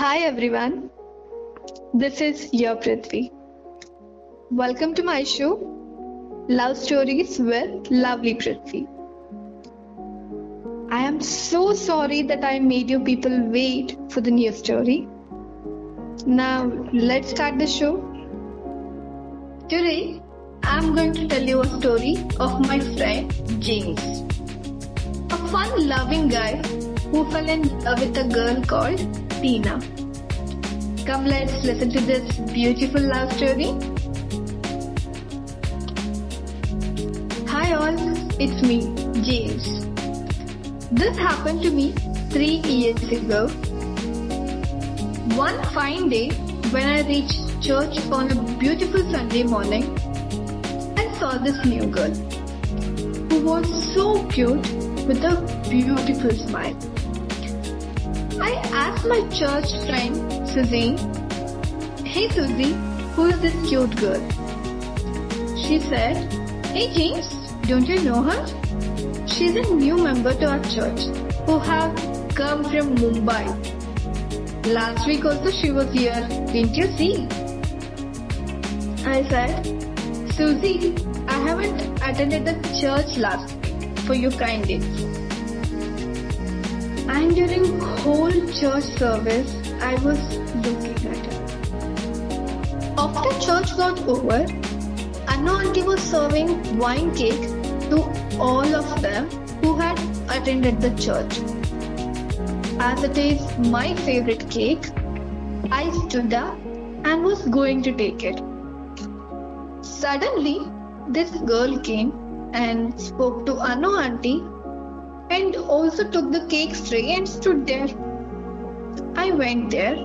Hi everyone, this is your Pruthvi. Welcome to my show, Love Stories with Lovely Pruthvi. I am so sorry that I made you people wait for the new story. Now, let's start the show. Today, I'm going to tell you a story of my friend James, a fun loving guy who fell in love with a girl called Tina. Come, let's listen to this beautiful love story. Hi, all, it's me, James. This happened to me three years ago. One fine day, when I reached church on a beautiful Sunday morning, I saw this new girl who was so cute with a beautiful smile. I asked my church friend Suzanne, Hey Susie, who is this cute girl? She said, Hey James, don't you know her? She's a new member to our church who have come from Mumbai. Last week also she was here, didn't you see? I said, Susie, I haven't attended the church last week for your kind deeds. And during whole church service, I was looking at her. After church got over, Anna auntie was serving wine cake to all of them who had attended the church. As it is my favorite cake, I stood up and was going to take it. Suddenly, this girl came and spoke to Anu auntie and also took the cake tray and stood there. I went there,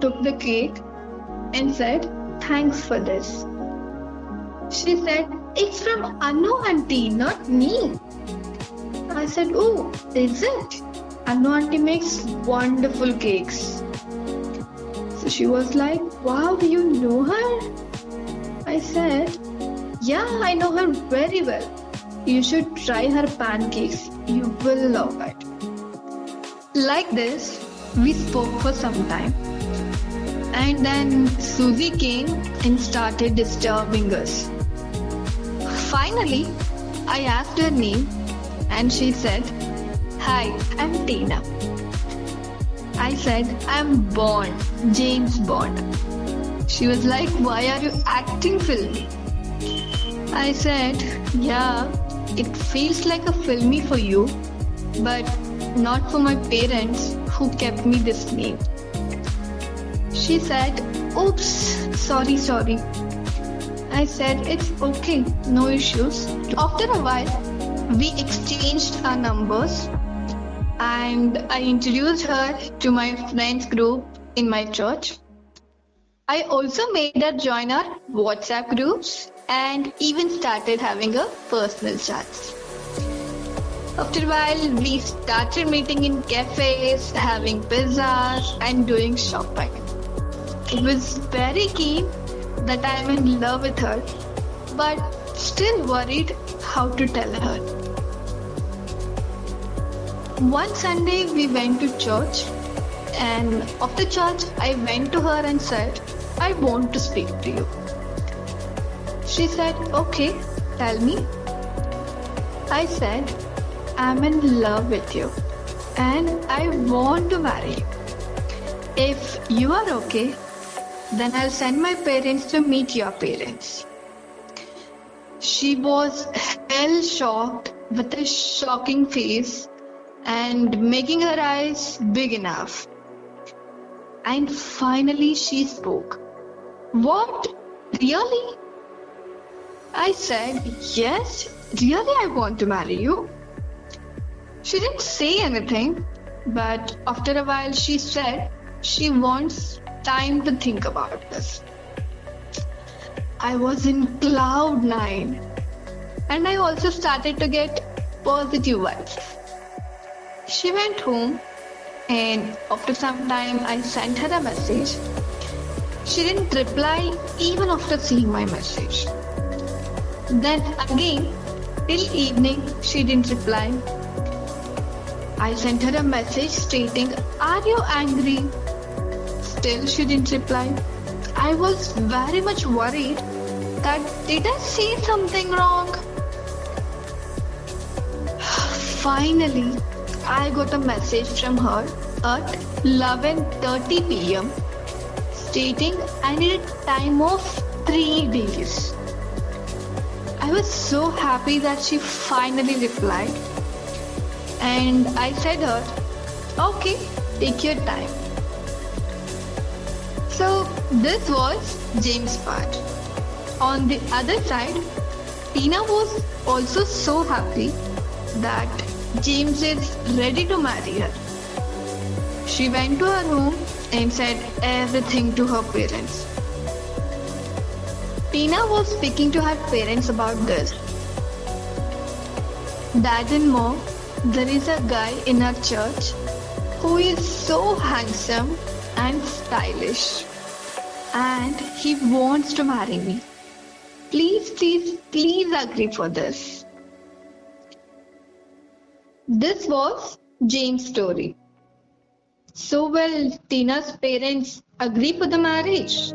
took the cake, and said, Thanks for this. She said, It's from Anu auntie, not me. I said, Oh, is it? Anu auntie makes wonderful cakes. So she was like, Wow, you know her? I said, Yeah, I know her very well. You should try her pancakes. You will love it. Like this, we spoke for some time. And then Susie came and started disturbing us. Finally, I asked her name and she said, Hi, I'm Tina. I said, I'm Bond, James Bond. She was like, Why are you acting filmy? I said, Yeah, it feels like a filmy for you, but not for my parents who kept me this name. She said, Oops, sorry, sorry. I said, It's okay, no issues. After a while, we exchanged our numbers and I introduced her to my friends group in my church. I also made her join our WhatsApp groups and even started having a personal chats. After a while, we started meeting in cafes, having pizzas, and doing shopping. It was very keen that I am in love with her, but still worried how to tell her. One Sunday, we went to church, and after church, I went to her and said, I want to speak to you. She said, Okay, tell me. I said, I'm in love with you and I want to marry you. If you are okay, then I'll send my parents to meet your parents. She was hell shocked with a shocking face and making her eyes big enough. And finally she spoke. What? Really? I said, Yes, really, I want to marry you. She didn't say anything, but after a while, she said she wants time to think about this. I was in cloud nine, and I also started to get positive vibes. She went home, and after some time, I sent her a message. She didn't reply even after seeing my message. Then again, till evening, she didn't reply. I sent her a message stating, Are you angry? still she didn't reply. I was very much worried that did I say something wrong? Finally, I got a message from her at 11:30 p.m. stating I needed time of 3 days. I was so happy that she finally replied and I said her, okay, take your time. So this was James' part. On the other side, Tina was also so happy that James is ready to marry her. She went to her room and said everything to her parents. Tina was speaking to her parents about this. Dad and mom, there is a guy in our church who is so handsome and stylish and he wants to marry me. Please, please, please agree for this. This was Jane's story. So, will Tina's parents agree for the marriage?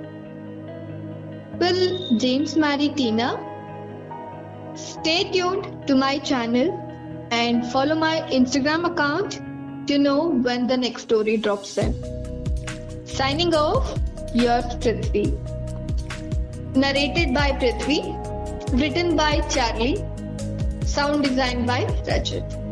Will James marry Tina? Stay tuned to my channel and follow my Instagram account to know when the next story drops in. Signing off, yours Pruthvi. Narrated by Pruthvi, written by Charlie, sound design by Rajat.